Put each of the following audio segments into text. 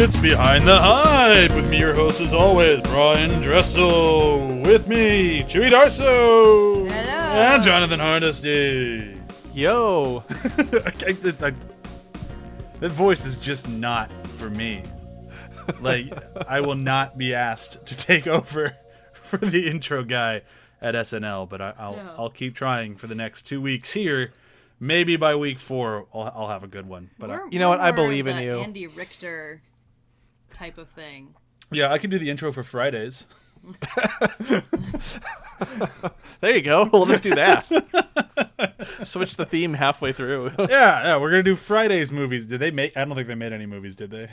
It's Behind the Hype with me, your host, as always, Brian Dressel. With me, Chewy Darso. Hello. And Jonathan Hardesty. Yo, I, I, I, that voice is just not for me. Like, I will not be asked to take over for the intro guy at SNL, but I, I'll No. I'll keep trying for the next two weeks here. Maybe by week four, I'll, I'll have a good one. But We're- You know what? I believe in you. Andy Richter type of thing. yeah, I can do the intro for Fridays. there you go. We'll just do that. Switch the theme halfway through. yeah, yeah, we're gonna do Fridays movies. Did they make? I don't think they made any movies, did they?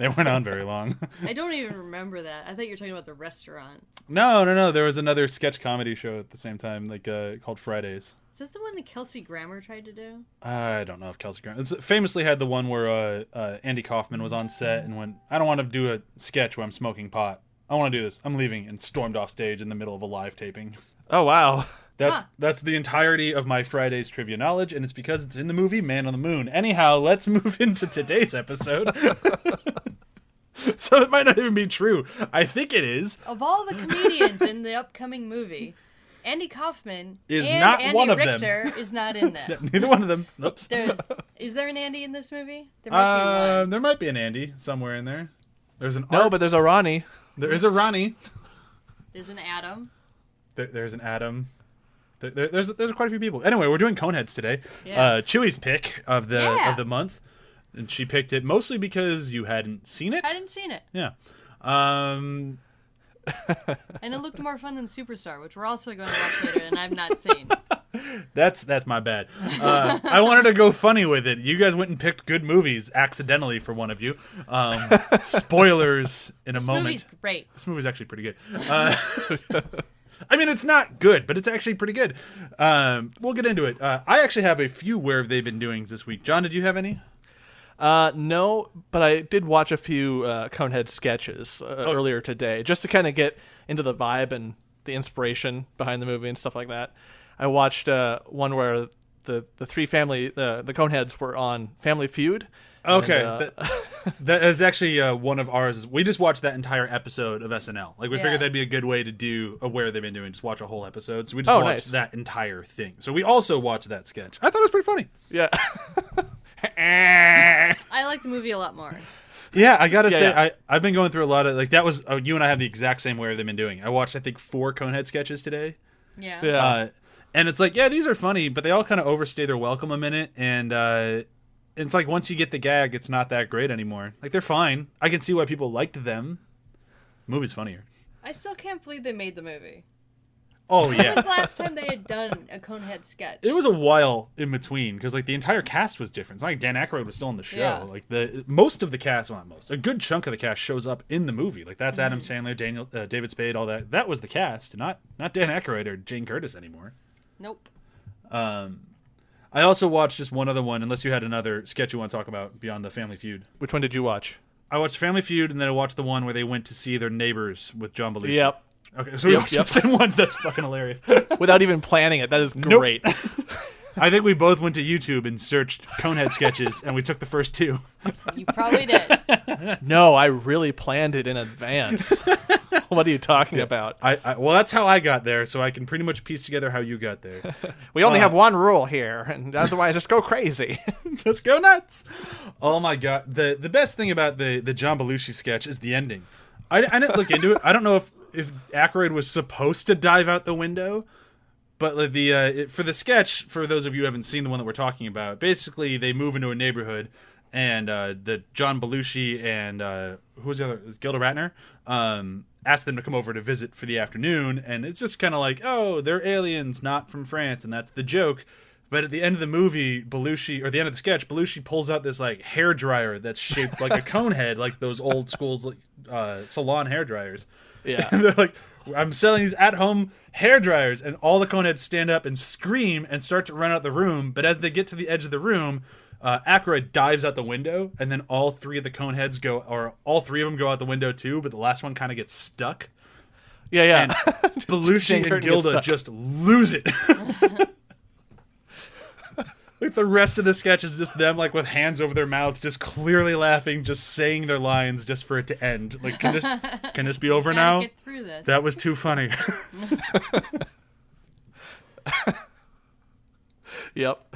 They weren't on very long. I don't even remember that. I thought you were talking about the restaurant. no, no, no. There was another sketch comedy show at the same time, like uh, called Fridays. Is that the one that Kelsey Grammer tried to do? I don't know if Kelsey Grammer. It's famously had the one where uh, uh, Andy Kaufman was on set and went, "I don't want to do a sketch where I'm smoking pot. I want to do this. I'm leaving," and stormed off stage in the middle of a live taping. Oh wow. That's Huh. that's the entirety of my Fridays trivia knowledge, and it's because it's in the movie Man on the Moon. Anyhow, let's move into today's episode. so it might not even be true. I think it is. Of all the comedians in the upcoming movie, Andy Kaufman Is and not Andy one of them. Is not in that. Neither one of them. Oops. There's, is there an Andy in this movie? There might be Uh, one. there might be an Andy somewhere in there. There's an No, Art. but there's a Ronnie. there is a Ronnie. There's an Adam. There, there's an Adam. There, there- there's there's quite a few people. Anyway, we're doing Coneheads today. Yeah. Uh, Chewy's pick of the Yeah. of the month, and she picked it mostly because you hadn't seen it. I hadn't seen it, Yeah. Um, and it looked more fun than Superstar, which we're also going to watch later, and I've not seen. that's that's my bad. Uh, I wanted to go funny with it. You guys went and picked good movies accidentally for one of you. Um, spoilers in a This moment. This movie's great. This movie's actually pretty good. Uh, I mean, it's not good, but it's actually pretty good. Um, we'll get into it. Uh, I actually have a few where have they been doings this week. John, did you have any? Uh, no, but I did watch a few uh, Conehead sketches uh, Oh. earlier today, just to kind of get into the vibe and the inspiration behind the movie and stuff like that. I watched uh, one where the the three family uh, the Coneheads were on Family Feud. and, Okay, uh, that, that is actually uh, one of ours. We just watched that entire episode of SNL. Like we Yeah. figured that'd be a good way to do a where they've been doing. Just watch a whole episode. So we just Oh, watched nice. that entire thing. So we also watched that sketch. I thought it was pretty funny. yeah. I like the movie a lot more. Yeah, I gotta Yeah, say, yeah. I I've been going through a lot of like that was uh, you and I have the exact same way they've been doing. I watched I think four Conehead sketches today. Yeah. Yeah. Uh, and it's like, yeah, these are funny, but they all kind of overstay their welcome a minute. And uh, it's like once you get the gag, it's not that great anymore. Like they're fine. I can see why people liked them. movie's funnier. I still can't believe they made the movie. Oh When yeah, was the last time they had done a Conehead sketch? it was a while in between because like the entire cast was different. It's not like Dan Aykroyd was still on the show. Yeah. Like the most of the cast, well not most, a good chunk of the cast shows up in the movie. Like that's Adam Mm-hmm. Sandler, Daniel, uh, David Spade, all that. That was the cast, not not Dan Aykroyd or Jane Curtin anymore. Nope. Um, I also watched just one other one, unless you had another sketch you want to talk about beyond the Family Feud. Which one did you watch? I watched Family Feud, and then I watched the one where they went to see their neighbors with John Belushi. Yep. Okay, so we Yep, watched yep. the same ones. That's fucking hilarious. Without even planning it, that is Nope. great. I think we both went to YouTube and searched Conehead sketches, and we took the first two. You probably did. no, I really planned it in advance. what are you talking about? I, I well, that's how I got there, so I can pretty much piece together how you got there. We only Uh, have one rule here, and otherwise just go crazy. Just go nuts. Oh my god. The the best thing about the the John Belushi sketch is the ending. I, I didn't look into it. I don't know if if Aykroyd was supposed to dive out the window, but the uh, it, for the sketch, for those of you who haven't seen the one that we're talking about, basically they move into a neighborhood and uh, the John Belushi and uh, who's the other Gilda Radner um, ask them to come over to visit for the afternoon, and it's just kind of like, oh, they're aliens, not from France, and that's the joke. But at the end of the movie, Belushi, or the end of the sketch, Belushi pulls out this like hair dryer that's shaped like a cone head, like those old schools like uh, salon hair dryers. Yeah. And they're like, I'm selling these at home hair dryers, and all the coneheads stand up and scream and start to run out the room. But as they get to the edge of the room, Uh, Aykroyd dives out the window, and then all three of the cone heads go, or all three of them go out the window too. But the last one kind of gets stuck. Yeah, yeah. And Belushi and Gilda just lose it. like the rest of the sketch is just them like with hands over their mouths, just clearly laughing, just saying their lines just for it to end. Like, can this can this be over now? get through this. That was too funny. yep.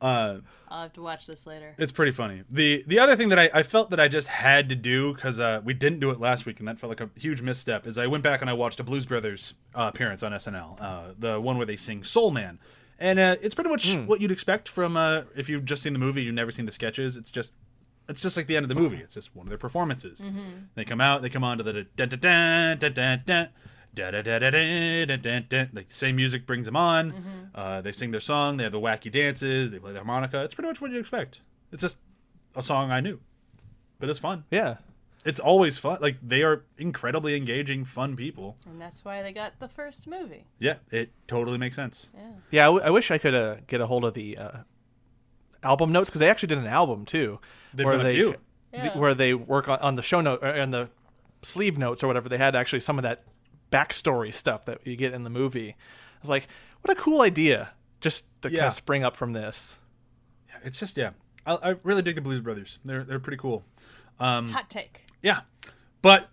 uh, I'll have to watch this later. it's pretty funny. the The other thing that I, I felt that I just had to do because uh, we didn't do it last week, and that felt like a huge misstep, is I went back and I watched a Blues Brothers uh, appearance on SNL, uh, the one where they sing "Soul Man," and uh, it's pretty much what you'd expect from uh, if you've just seen the movie, you've never seen the sketches. It's just it's just like the end of the movie. It's just one of their performances. They come out, they come on to the dun dun dun dun dun dun. Da, da, da, da, da, da, da, da. Like same music brings them on. Uh, they sing their song. They have the wacky dances. They play the harmonica. It's pretty much what you expect. It's just a song I knew, but it's fun. Yeah. It's always fun. Like they are incredibly engaging, fun people. And that's why they got the first movie. Yeah, it totally makes sense. Yeah. Yeah, I, w- I wish I could uh, get a hold of the uh, album notes because they actually did an album too. They've where done a they, few. th- Yeah. where they work on, on the show note or on the sleeve notes or whatever. They had actually some of that backstory stuff that you get in the movie. I was like, what a cool idea! Just to kind of spring up from this. Yeah, It's just yeah. I, I really dig the Blues Brothers. They're they're pretty cool. Um, Hot take. Yeah, but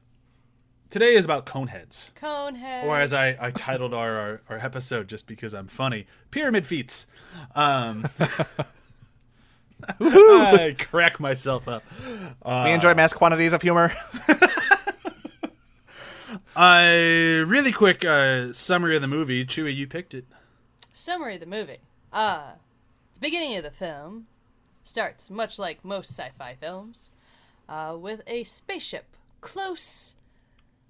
today is about coneheads. Coneheads. or as I, I titled our, our, our episode just because I'm funny, Pyramid Feats. Um, I crack myself up. Uh, we enjoy mass quantities of humor. I really quick uh, summary of the movie. Chewy, you picked it. Summary of the movie. Uh, the beginning of the film starts much like most sci-fi films, uh, with a spaceship close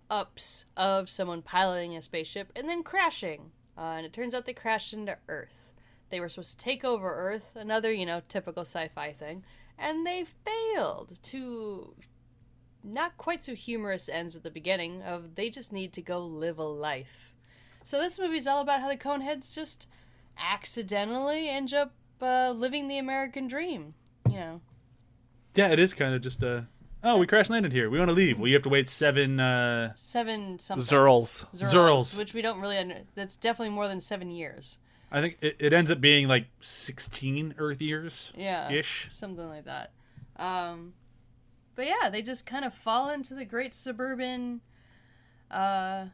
ups of someone piloting a spaceship and then crashing. Uh, and it turns out they crashed into Earth. They were supposed to take over Earth, another, you know, typical sci-fi thing, and they failed to not quite so humorous ends at the beginning of they just need to go live a life. So this movie's all about how the Coneheads just accidentally end up uh, living the American dream. You know, Yeah, it is kind of just uh Oh, we crash landed here. We want to leave. Well, you have to wait seven. Uh, seven something. Zerls. Zerls. which we don't really. Under- that's definitely more than seven years. I think it, it ends up being like sixteen Earth years. Yeah, Ish. something like that. Um, but yeah, they just kind of fall into the great suburban uh,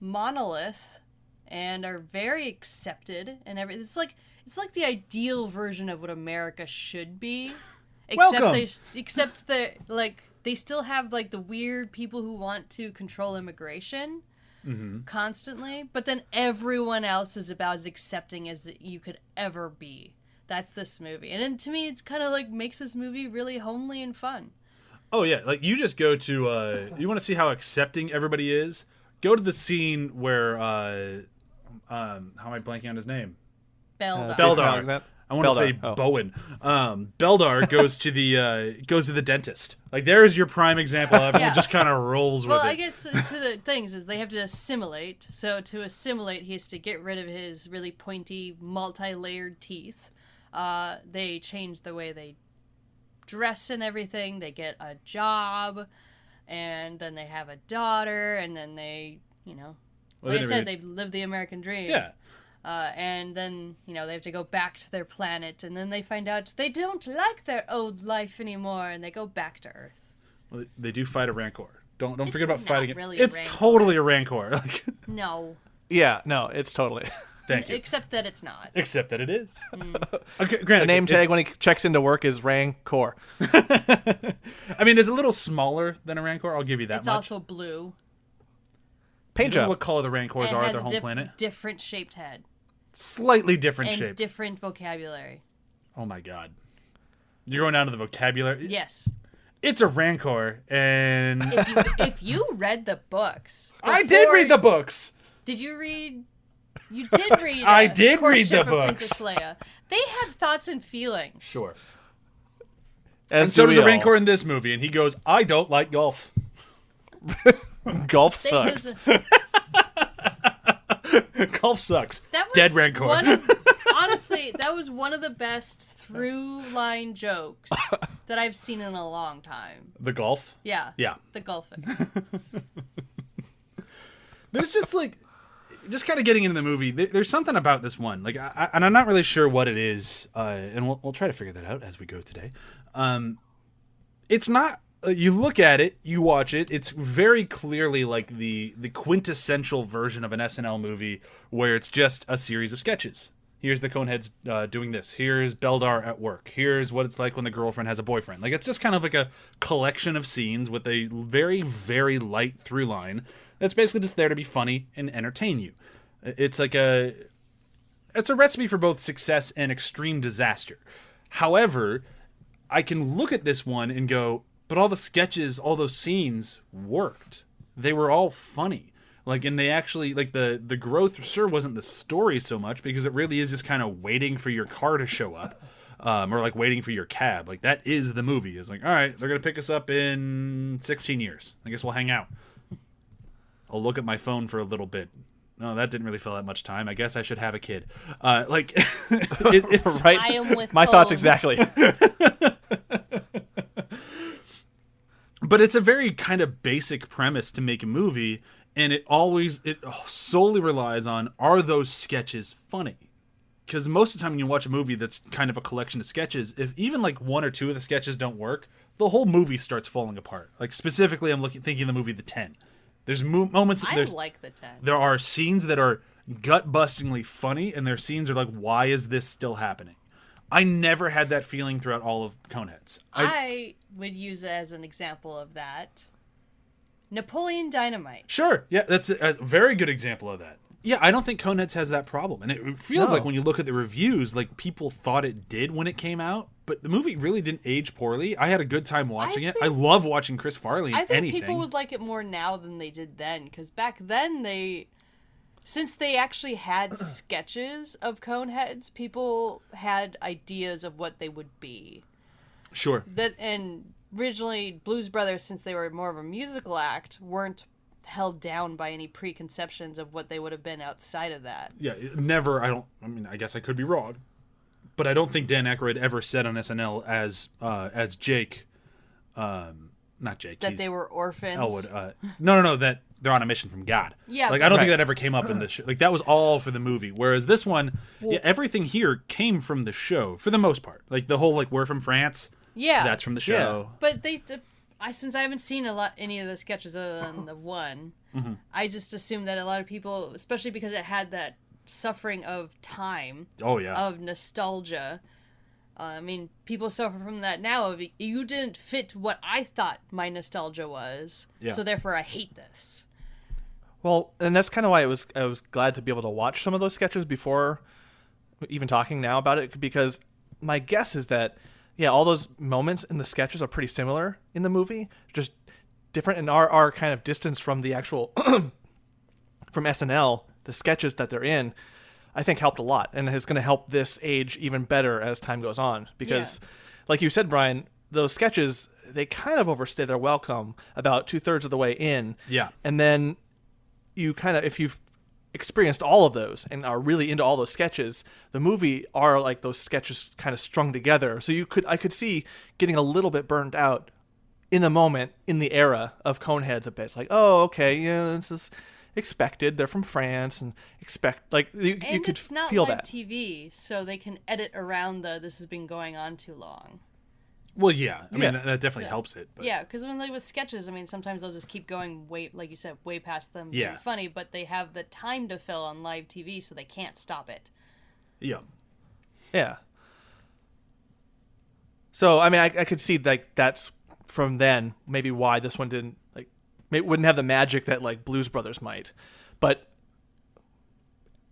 monolith and are very accepted and every. It's like it's like the ideal version of what America should be. Except Welcome. they except the like they still have like the weird people who want to control immigration constantly, but then everyone else is about as accepting as you could ever be. That's this movie, and then to me, it's kind of like makes this movie really homely and fun. Oh yeah, like you just go to. Uh, you want to see how accepting everybody is? Go to the scene where. Uh, um, how am I blanking on his name? Beldar. Beldar. Jason Alexander? I want to say oh. Bowen. Um, Beldar goes to the uh, goes to the dentist. Like there is your prime example. Everyone Yeah. just kind of rolls Well, with I it. guess uh, to the things is they have to assimilate. So to assimilate, he has to get rid of his really pointy, multi-layered teeth. Uh, they change the way they dress and everything. They get a job, and then they have a daughter, and then they, you know, Well, like I said, never- they've lived the American dream. yeah. Uh, and then you know they have to go back to their planet, and then they find out they don't like their old life anymore, and they go back to Earth. Well, they do fight a rancor. Don't don't It's forget about not fighting it. really a it's rancor. totally a rancor. Like, No, Yeah, no, it's totally. thank you. except that it's not. Except that it is. Mm. okay, granted, The name tag when he checks into work is Rancor. I mean, it's a little smaller than a rancor. I'll give you that It's much. also blue. Paint You know job. what color the rancors and are at their home diff- planet? different shaped head Slightly different and shape. different vocabulary. oh my god. You're going down to the vocabulary. Yes, It's a rancor, and if you if you read the books, I did read the books. Did you read? You did read. I uh, did read the Courtship of Princess books. Leia. They have thoughts and feelings. Sure. As And so does the rancor in this movie, and he goes, "I don't like golf." Golf sucks. There's a- golf sucks. That was Dead rancor. One of, honestly, honestly, that was one of the best through line jokes that I've seen in a long time. The golf. Yeah. Yeah. The golfing. There's just like, just kind of getting into the movie. There, there's something about this one, like, I, I- and I'm not really sure what it is, uh, and we'll, we'll try to figure that out as we go today. Um, it's not. Uh, you look at it, you watch it. It's very clearly like the the quintessential version of an SNL movie, where it's just a series of sketches. Here's the Coneheads uh, doing this. Here's Beldar at work. Here's what it's like when the girlfriend has a boyfriend. Like it's just kind of like a collection of scenes with a very very light through line that's basically just there to be funny and entertain you. It's like a it's a recipe for both success and extreme disaster. However, I can look at this one and go, but all the sketches, all those scenes worked. They were all funny. Like and they actually like the the growth sure wasn't the story so much because it really is just kind of waiting for your car to show up. Um, or like waiting for your cab. Like that is the movie. It's like, all right, they're gonna pick us up in 16 years. I guess we'll hang out. I'll look at my phone for a little bit. No, that didn't really fill that much time. I guess I should have a kid. Uh, like, it, it's right? I am with My thoughts exactly. but it's a very kind of basic premise to make a movie and it always it solely relies on are those sketches funny? Because most of the time when you watch a movie that's kind of a collection of sketches if even like one or two of the sketches don't work the whole movie starts falling apart. Like specifically i'm looking thinking of the movie the 10 there's mo- moments I there's like the 10. there are scenes that are gut bustingly funny and their scenes are like why is this still happening i never had that feeling throughout all of coneheads I, I would use it as an example of that. Napoleon Dynamite. Sure. Yeah, that's a, a very good example of that. Yeah, I don't think Coneheads has that problem. And it feels No. like when you look at the reviews, like people thought it did when it came out, but the movie really didn't age poorly. I had a good time watching it. I love watching Chris Farley in I think anything. people would like it more now than they did then because back then they since they actually had sketches of coneheads people had ideas of what they would be Sure. that and originally blues brothers since they were more of a musical act weren't held down by any preconceptions of what they would have been outside of that Yeah, never I don't I mean, I guess I could be wrong. But I don't think Dan Aykroyd ever said on SNL as uh as Jake um not Jake. that they were orphans Elwood. Uh, no, no, no. That they're on a mission from God. Yeah, like I don't Right. think that ever came up in the show. Like that was all for the movie. Whereas this one, yeah, everything here came from the show for the most part. Like the whole like we're from France. yeah That's from the show. But they, I since I haven't seen a lot any of the sketches other than the one, Mm-hmm. I just assume that a lot of people, especially because it had that suffering of time, Oh yeah. of nostalgia. Uh, I mean, people suffer from that now. Of you didn't fit what I thought my nostalgia was, Yeah. so therefore I hate this. Well, and that's kind of why I was I was glad to be able to watch some of those sketches before even talking now about it because my guess is that yeah, all those moments in the sketches are pretty similar in the movie, just different in our our kind of distance from the actual from SNL, the sketches that they're in, I think helped a lot and is going to help this age even better as time goes on because like you said Brian, those sketches they kind of overstay their welcome about two thirds of the way in. Yeah. And then you kind of if you've experienced all of those and are really into all those sketches the movie are like those sketches kind of strung together. So you could i could see getting a little bit burned out in the moment in the era of coneheads a bit. It's like oh okay yeah this is expected. They're from france and expect like you, And you could it's not feel live that. TV, so they can edit around the "this has been going on too long." Well, yeah. I mean, Yeah. that, that definitely helps it. But Yeah, because when like with sketches, I mean, sometimes they'll just keep going way, like you said, way past them Yeah. being funny, but they have the time to fill on live TV, so they can't stop it. yeah. Yeah. So I mean, I, I could see like that's from then maybe why this one didn't like it wouldn't have the magic that like Blues Brothers might, but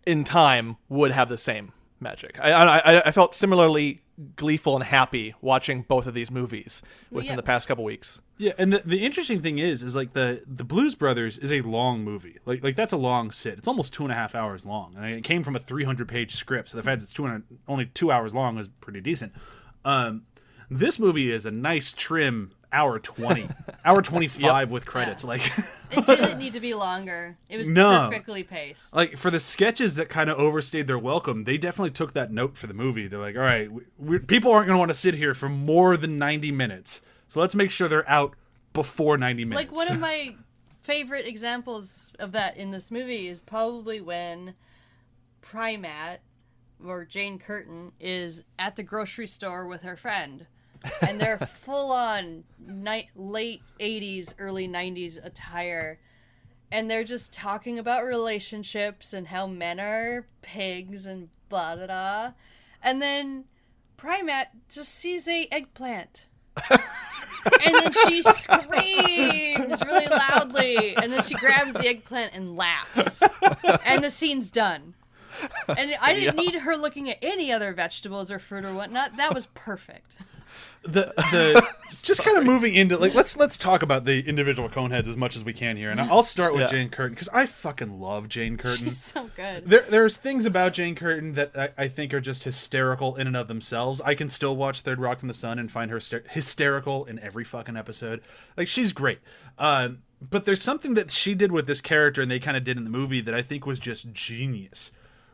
in time would have the same magic. I I, I felt similarly gleeful and happy watching both of these movies within yeah. the past couple weeks. Yeah, and the, the interesting thing is, is like the the Blues Brothers is a long movie. Like like that's a long sit. It's almost two and a half hours long. And it came from a three hundred page script, so the fact it's two hundred only two hours long is pretty decent. Um, this movie is a nice trim hour twenty. hour 25 with credits. Like, It didn't need to be longer. It was No. perfectly paced. like for the sketches that kind of overstayed their welcome, they definitely took that note for the movie. They're like, all right, we, we, people aren't going to want to sit here for more than 90 minutes. So let's make sure they're out before 90 minutes. Like one of my favorite examples of that in this movie is probably when Prymaat or Jane Curtin is at the grocery store with her friend. And they're full on night, late 80s, early 90s attire. And they're just talking about relationships and how men are pigs and blah blah blah. And then Prymaat just sees a eggplant. And then she screams really loudly. And then she grabs the eggplant and laughs. And the scene's done. And i didn't need her looking at any other vegetables or fruit or whatnot. That was perfect the the just kind of moving into like let's let's talk about the individual coneheads as much as we can here, and I'll start with Yeah. Jane Curtin because I fucking love Jane Curtin. she's so good There, there's things about Jane Curtin that I, I think are just hysterical in and of themselves. I can still watch Third Rock from the Sun and find her hyster- hysterical in every fucking episode. Like she's great. Uh, but there's something that she did with this character, and they kind of did in the movie that I think was just genius.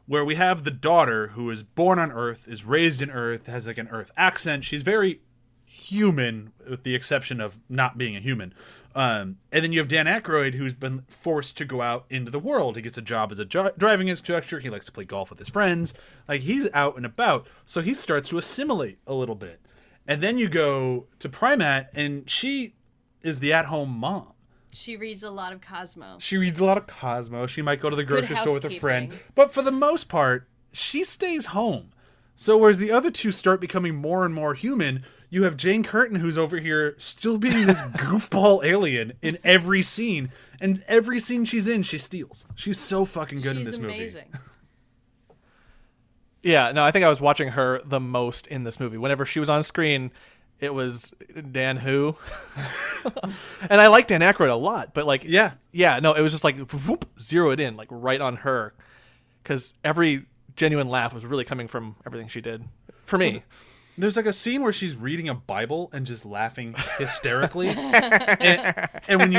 Where we have the daughter who is born on Earth, is raised in Earth, has like an Earth accent. She's very human, with the exception of not being a human. Um, and then you have Dan Aykroyd, who's been forced to go out into the world. He gets a job as a dri- driving instructor. He likes to play golf with his friends. Like he's out and about, so he starts to assimilate a little bit. And then you go to Prymaat, and she is the at-home mom. she reads a lot of cosmo She reads a lot of Cosmo. She might go to the grocery store with a friend. But for the most part, she stays home. So whereas the other two start becoming more and more human, you have Jane Curtin who's over here still being this goofball alien in every scene. And every scene she's in, she steals. She's so fucking good in she's this amazing movie. Yeah, no, I think I was watching her the most in this movie. Whenever she was on screen, it was Dan Who, and I like Dan Aykroyd a lot. But like, Yeah. yeah, no, it was just like whoop, zero it in, like right on her, because every genuine laugh was really coming from everything she did for me. There's like a scene where she's reading a Bible and just laughing hysterically. and, and when you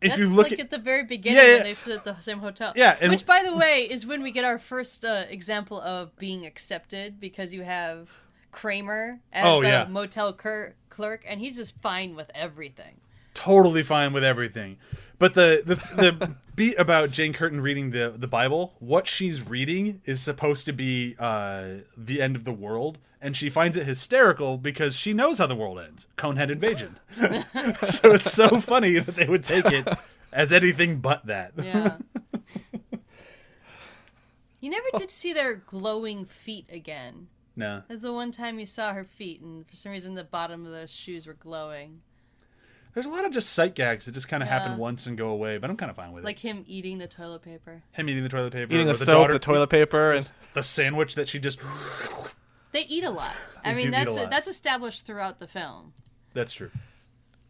if That's you look like at at the very beginning Yeah, yeah. when they put at the same hotel. Yeah, and- Which, by the way, is when we get our first uh, example of being accepted because you have Kramer as Oh, the yeah. motel cur- clerk, and he's just fine with everything. totally fine with everything. But the the, the beat about Jane Curtin reading the the Bible, what she's reading is supposed to be uh, the end of the world, and she finds it hysterical because she knows how the world ends: Conehead invasion. so it's so funny that they would take it as anything but that. Yeah. you never did see their glowing feet again. No, There's the one time you saw her feet, and for some reason the bottom of the shoes were glowing. There's a lot of just sight gags that just kind of Yeah. happen once and go away, but I'm kind of fine with Like it. Like him eating the toilet paper. Him eating the toilet paper, Eating the the soap, daughter, the toilet paper, and the sandwich that she just. They eat a lot. I mean, eat a that's that's established throughout the film. That's true.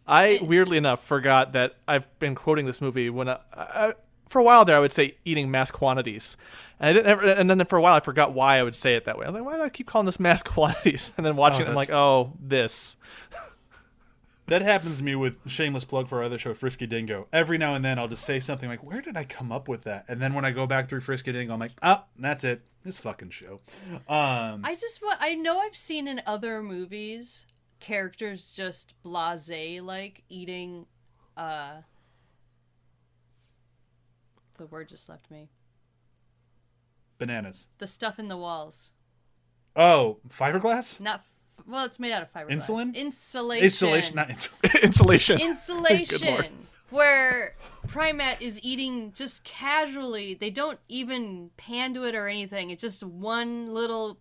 I weirdly enough forgot that I've been quoting this movie when I, I, for a while there I would say eating mass quantities, and I didn't ever, and then for a while I forgot why I would say it that way. I was like, why do I keep calling this mass quantities? And then watching Oh, it, I'm like, oh, this. That happens to me with shameless plug for our other show, Frisky Dingo. Every now and then, I'll just say something like, "Where did I come up with that?" And then when I go back through Frisky Dingo, I'm like, "Ah, that's it. This fucking show." Um, I just want. I know I've seen in other movies characters just blasé like eating. uh The word just left me. bananas. The stuff in the walls. Oh, fiberglass. Not. Well, it's made out of fiberglass. Insulin? Insulation. Installation, not insulation. Insulation. Insulation. where Prymaat is eating just casually. They don't even pan to it or anything. It's just one little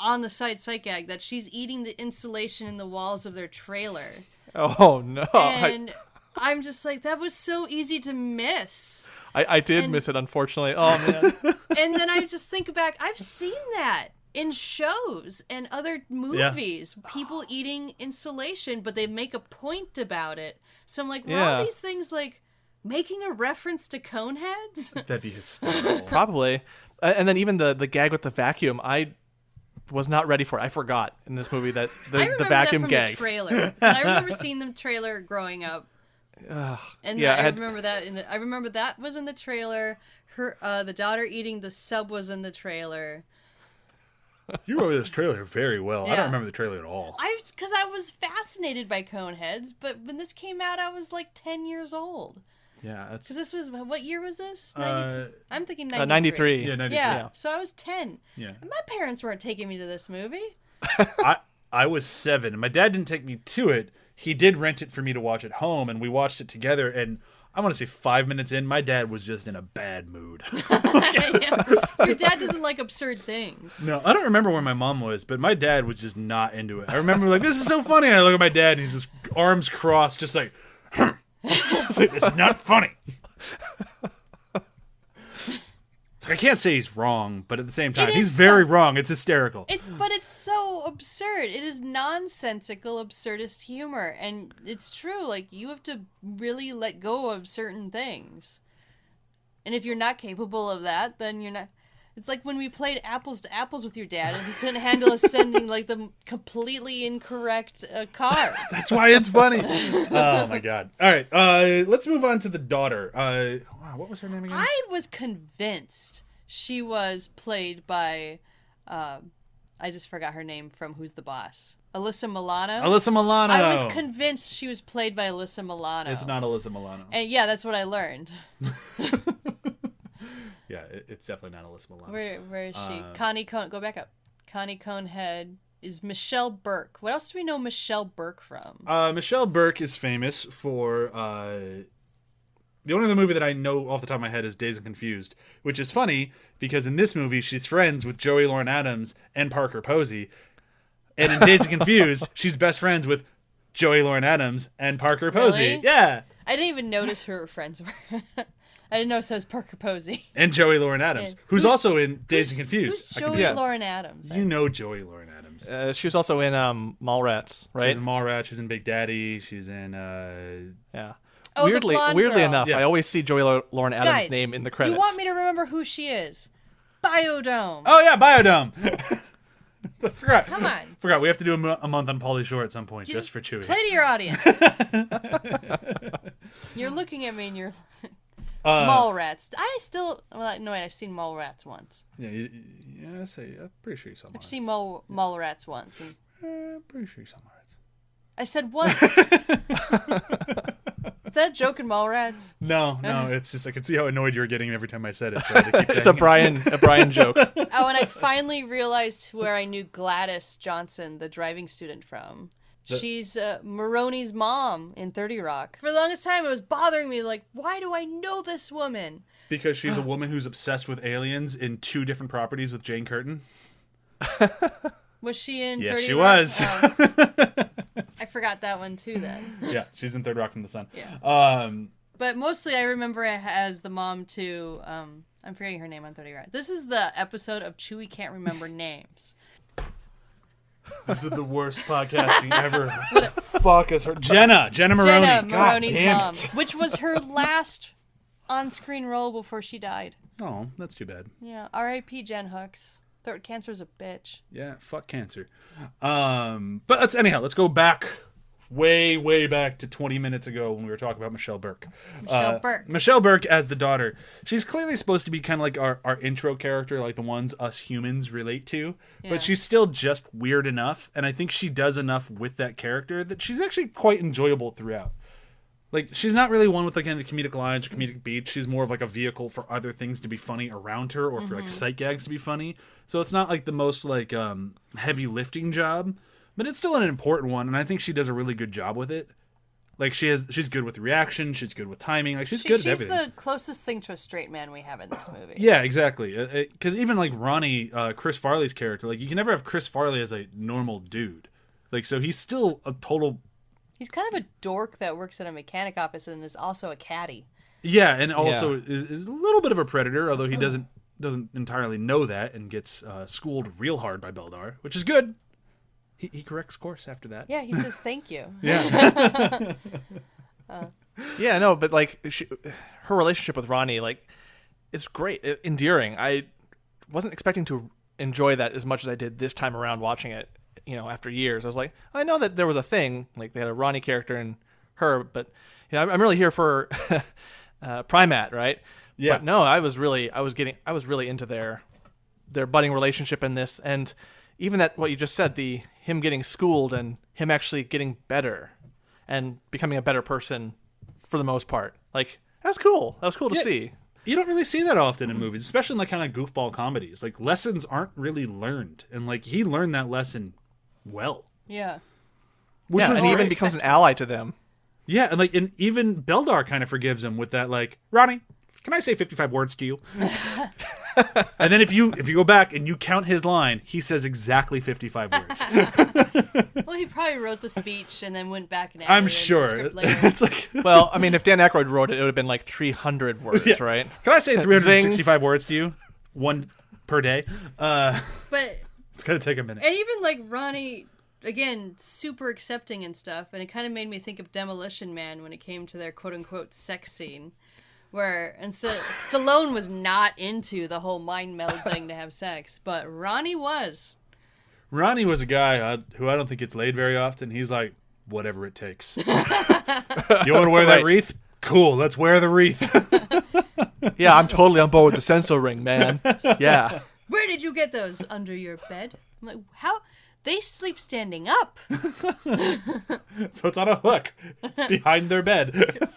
on the side sight gag that she's eating the insulation in the walls of their trailer. Oh no! I, And I'm just like, that was so easy to miss. I, I did and- miss it, unfortunately. Oh man. And then I just think back, I've seen that in shows and other movies. People eating insulation, but they make a point about it. So I'm like, were Yeah. all these things like making a reference to coneheads? That'd be hysterical. Probably. And then even the the gag with the vacuum, I was not ready for. it. I forgot in this movie that the, the vacuum that gag. the trailer. And I remember seeing the trailer growing up. and yeah, I, I had- remember that in the, I remember that was in the trailer. Her uh, the daughter eating the sub was in the trailer. You remember this trailer very well. I don't remember the trailer at all. I because I was fascinated by Coneheads, but when this came out, I was like ten years old. Yeah, Because this was what year was this? Uh, 93? I'm thinking 93. Uh, 93. yeah, 93. Yeah, Yeah. so I was ten. Yeah. And my parents weren't taking me to this movie. I I was seven, and my dad didn't take me to it. He did rent it for me to watch at home, and we watched it together. And I want to say five minutes in, my dad was just in a bad mood. Yeah. Your dad doesn't like absurd things. no, I don't remember where my mom was, but my dad was just not into it. I remember like this is so funny. And I look at my dad, and he's just arms crossed, just like, it's like, "This not funny. I can't say he's wrong, but at the same time, he's very wrong. It's hysterical. It's but it's so absurd. It is nonsensical, absurdist humor, and it's true. Like you have to really let go of certain things, and if you're not capable of that, then you're not. It's like when we played apples to apples with your dad, and he couldn't handle us sending like the completely incorrect uh, cards. That's why it's funny. oh my god! All right, uh, let's move on to the daughter. Uh, wow, what was her name again? I was convinced she was played by. Uh, I just forgot her name from Who's the Boss. Alyssa Milano. Alyssa Milano. I was convinced she was played by Alyssa Milano. It's not Alyssa Milano. And yeah, that's what I learned. Yeah, it, it's definitely not Alyssa Milano. Where where is she? Uh, Connie Cone. Go back up. Connie Conehead is Michelle Burke. What else do we know Michelle Burke from? Uh, Michelle Burke is famous for uh, the only other movie that I know off the top of my head is Dazed and Confused, which is funny because in this movie she's friends with Joey Lauren Adams and Parker Posey, and in Dazed and Confused she's best friends with Joey Lauren Adams and Parker Posey. Really? Yeah, I didn't even notice who her friends were. I didn't notice it was Parker Posey. and Joey Lauren Adams, And who's, who's- also in Dazed and Confused. Who's Joey Yeah. Lauren Adams? You know Joey Lauren Adams. Uh, she was also in um, Mallrats, right? She's right? in Mallrats. She's in Big Daddy. She's in. Uh, Yeah. Oh, weirdly, blonde weirdly girl. enough, Yeah. I always see Joey Lau- Lauren Adams' Guys, name in the credits. You want me to remember who she is? Biodome. oh yeah, Biodome. I forgot. Come on. Forgot. We have to do a, month on Pauly Shore at some point, You just, for Chewy. Play to your audience. you're looking at me and you're Uh, Mallrats. I still well, no wait, I've seen Mallrats once. Yeah, you, yeah. I say. I'm pretty sure you saw. I've seen Mall rats once. And Uh, I'm pretty sure you saw Mallrats. I said once. Is that a joke in Mallrats? No, no. It's just I could see how annoyed you were getting every time I said it. So I had to keep It's a. Brian a Brian joke. Oh, and I finally realized where I knew Gladys Johnson, the driving student, from. She's uh, Maroney's mom in 30 Rock. For the longest time, it was bothering me. Like, why do I know this woman? because she's a woman who's obsessed with aliens in two different properties with Jane Curtin. Was she in Yes, 30 she Rock? was. Oh. I forgot that one too then. yeah, she's in Third Rock from the Sun. Yeah. Um, But mostly I remember as the mom to, um, I'm forgetting her name on 30 Rock. This is the episode of Chewy Can't Remember Names. This is the worst podcasting ever. Fuck us her. Jenna, Jenna Maroney. Jenna God Maroney's damn mom, it. which was her last on-screen role before she died. Oh, that's too bad. Yeah, R.I.P. Jan Hooks. Throat cancer's a bitch. Yeah, fuck cancer. Um, but let's anyhow, let's go back way, way back to 20 minutes ago when we were talking about Michelle Burke. Michelle Uh, Burke. Michelle Burke as the daughter. She's clearly supposed to be kind of like our, our intro character, like the ones us humans relate to. Yeah. But she's still just weird enough, and I think she does enough with that character that she's actually quite enjoyable throughout. Like she's not really one with like any comedic lines or comedic beats. She's more of like a vehicle for other things to be funny around her, or for like sight gags to be funny. So it's not like the most like um, heavy lifting job, but it's still an important one, and I think she does a really good job with it. Like she has, she's good with reaction. She's good with timing. Like she's She- good at she's everything. the closest thing to a straight man we have in this movie. Yeah, exactly. Because even like Ronnie, uh, Chris Farley's character, like you can never have Chris Farley as a normal dude. Like so, he's still a total. He's kind of a dork that works at a mechanic office and is also a caddy. Yeah, and also is, is a little bit of a predator, although he doesn't doesn't entirely know that and gets uh, schooled real hard by Beldar, which is good. He, he corrects course after that. Yeah, he says thank you. Yeah. Yeah, no, but like she, her relationship with Ronnie, like, is great, endearing. I wasn't expecting to enjoy that as much as I did this time around watching it. You know, after years, I was like, I know that there was a thing like they had a Ronnie character and her, but you know, I'm- I'm really here for uh, Prymaat, right? Yeah. But no, I was really, I was getting, I was really into their their budding relationship in this, and even that what you just said, the him getting schooled and him actually getting better and becoming a better person for the most part. Like that's cool. That was cool to Yeah. see. You don't really see that often in movies, especially in like kind of goofball comedies. Like lessons aren't really learned, and like he learned that lesson well. Yeah. Which yeah, and he even great. becomes an ally to them. Yeah, and like and even Beldar kind of forgives him with that like, Ronnie, can I say 55 words to you? and then if you if you go back and you count his line, he says exactly 55 words. Well, he probably wrote the speech and then went back and I'm edited the sure. later. it's like Well, I mean, if Dan Aykroyd wrote it, it would have been like 300 words, Yeah. right? Can I say 365 words to you? One per day. Uh But it's going to take a minute. and even like Ronnie, again, super accepting and stuff, and it kind of made me think of Demolition Man when it came to their quote unquote sex scene, where and so Stallone was not into the whole mind meld thing to have sex, but Ronnie was. Ronnie was a guy uh, who I don't think gets laid very often. He's like, whatever it takes. you want to wear that wreath? Cool, let's wear the wreath. Yeah, I'm totally on board with the sensor ring, man. Yeah. Where did you get those under your bed? I'm like, how? They sleep standing up. so it's on a hook It's behind their bed.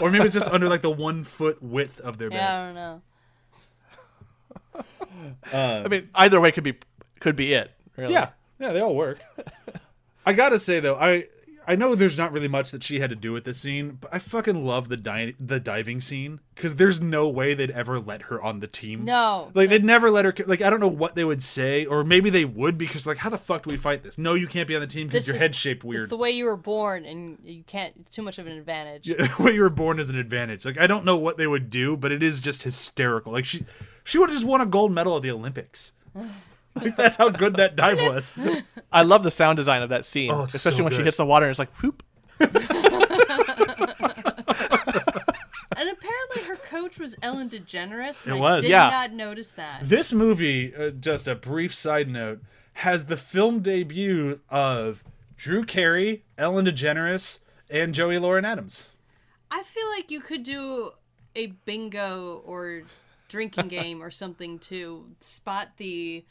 Or maybe it's just under like the one foot width of their bed. Yeah, I don't know. Um, I mean, either way could be could be it. Really. Yeah, yeah, they all work. I gotta say though, I I know there's not really much that she had to do with this scene, but I fucking love the di- the diving scene because there's no way they'd ever let her on the team. No. Like they'd never let her. Like I don't know what they would say, or maybe they would because like how the fuck do we fight this? No, you can't be on the team because your is- head's shaped It's weird. the way you were born, and you can't. It's too much of an advantage. What you were born is an advantage. Like I don't know what they would do, but it is just hysterical. Like she she would have just won a gold medal at the Olympics. like that's how good that dive was. I love the sound design of that scene, Oh, especially so when she hits the water and it's like whoop. And apparently, her coach was Ellen DeGeneres. And It I was. did Yeah. not notice that. This movie, uh, just a brief side note, has the film debut of Drew Carey, Ellen DeGeneres, and Joey Lauren Adams. I feel like you could do a bingo or drinking game or something to spot the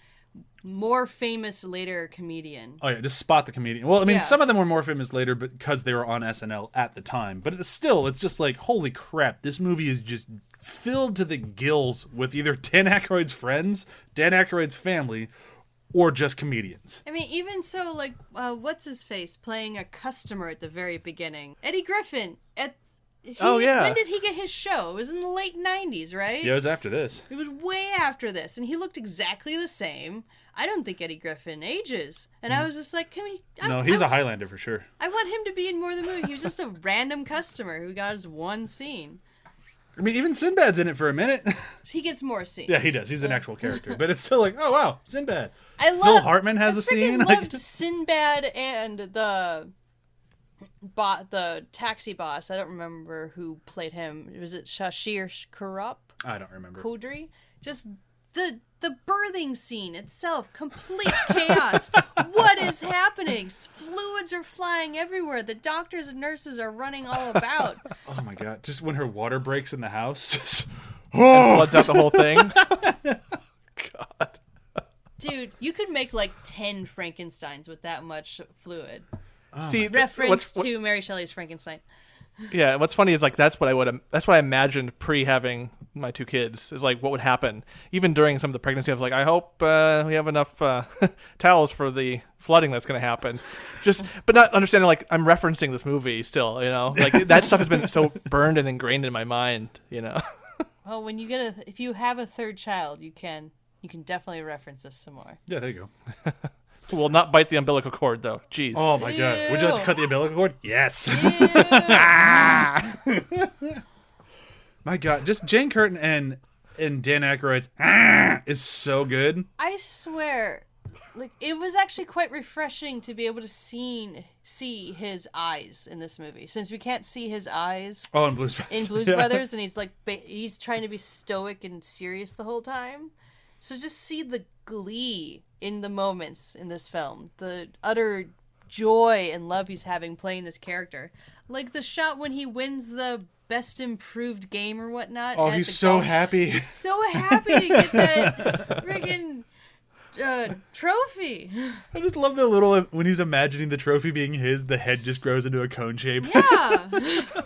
more famous later comedian. Oh yeah, just spot the comedian. Well, I mean, Yeah. some of them were more famous later because they were on SNL at the time. But it's still, it's just like, holy crap, this movie is just filled to the gills with either Dan Aykroyd's friends, Dan Aykroyd's family, or just comedians. I mean, even so, like, uh, what's his face playing a customer at the very beginning? Eddie Griffin at. He, Oh, yeah. When did he get his show? It was in the late '90s, right? Yeah, it was after this. It was way after this, and he looked exactly the same. I don't think Eddie Griffin ages, and I hmm. was just like, "Can we?" I. No, he's I, a Highlander for sure. I want him to be in more of the movie. He was just a random customer who got his one scene. I mean, even Sinbad's in it for a minute. He gets more scenes. yeah, he does. He's an actual character, but it's still like, oh wow, Sinbad. I love. Phil Hartman has I a scene. freaking Like, loved Sinbad and the bot, the taxi boss. I don't remember who played him. Was it Shishir Kurup? I don't remember. Kudri. Just the the birthing scene itself, complete chaos. what is happening? Fluids are flying everywhere. The doctors and nurses are running all about. Oh my god! Just when her water breaks in the house. just- and oh, floods out the whole thing. God. Dude, you could make like 10 Frankensteins with that much fluid. Oh See, Reference what's, what- to Mary Shelley's Frankenstein. yeah, what's funny is like that's what I would that's what I imagined pre having my two kids is like what would happen even during some of the pregnancy. I was like, I hope uh, we have enough uh, towels for the flooding that's going to happen. Just, but not understanding like I'm referencing this movie still. You know, like that stuff has been so burned and ingrained in my mind. You know. Well, when you get a, if you have a third child, you can, you can definitely reference this some more. yeah, there you go. Will not bite the umbilical cord though. Jeez. Oh my god! Would you like to cut the umbilical cord? Yes. My god! Just Jane Curtin and and Dan Aykroyd's "Ah" is so good. I swear, like it was actually quite refreshing to be able to see see his eyes in this movie, since we can't see his eyes Oh, in Blues Brothers. in Blues Yeah. Brothers, and he's like he's trying to be stoic and serious the whole time. So just see the glee in the moments in this film. The utter joy and love he's having playing this character. Like the shot when he wins the best improved game or whatnot. Oh, he's so happy. So happy to get that friggin' uh, trophy. I just love the little when he's imagining the trophy being his, the head just grows into a cone shape. Yeah.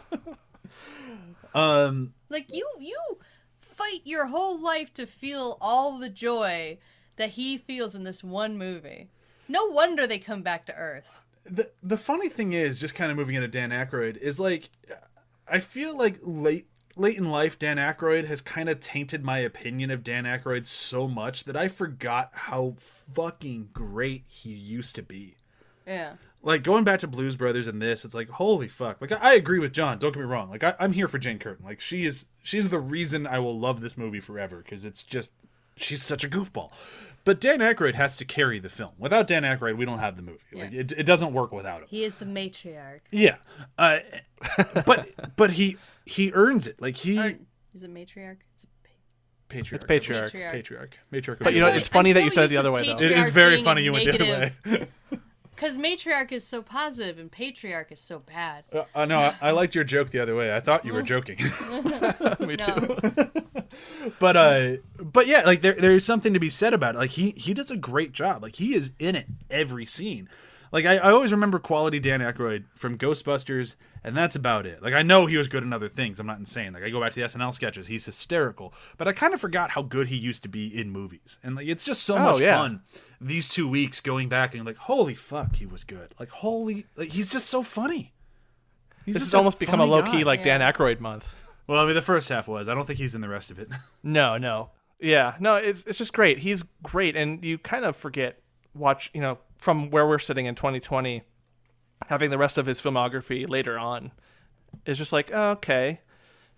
Um, Like you you fight your whole life to feel all the joy that he feels in this one movie. No wonder they come back to Earth. The the funny thing is, just kind of moving into Dan Aykroyd is like, I feel like late late in life, Dan Aykroyd has kind of tainted my opinion of Dan Aykroyd so much that I forgot how fucking great he used to be. Yeah. Like going back to Blues Brothers and this, it's like holy fuck. Like I, I agree with John. Don't get me wrong. Like I, I'm here for Jane Curtin. Like she is, she's the reason I will love this movie forever because it's just she's such a goofball. But Dan Aykroyd has to carry the film. Without Dan Aykroyd, we don't have the movie. Like it, it doesn't work without him. He is the matriarch. Yeah, uh, but but he he earns it. Like he Or, is it matriarch? It's a pa- patriarch. patriarch. Matriarch. Patriarch. Matriarch. But you know, it's funny I'm that you said it the other way, though. it is very funny you went the other way. Because matriarch is so positive and patriarch is so bad. Uh, uh, no, I, I liked your joke the other way. I thought you were joking. Me too. But uh but yeah like there there's something to be said about it like he he does a great job like he is in it every scene like I, I always remember quality dan Aykroyd from ghostbusters and that's about it like i know he was good in other things i'm not insane like i go back to the snl sketches he's hysterical but i kind of forgot how good he used to be in movies and like it's just so Oh, much yeah. fun these two weeks going back and like holy fuck he was good like holy like he's just so funny he's This just has almost become a funny low key guy. like Dan Yeah. Aykroyd month. well i mean the first half was i don't think he's in the rest of it No, no. Yeah, no, it's it's just great. He's great and you kind of forget watch, you know, from where we're sitting in 2020 having the rest of his filmography later on. is just like, oh, okay.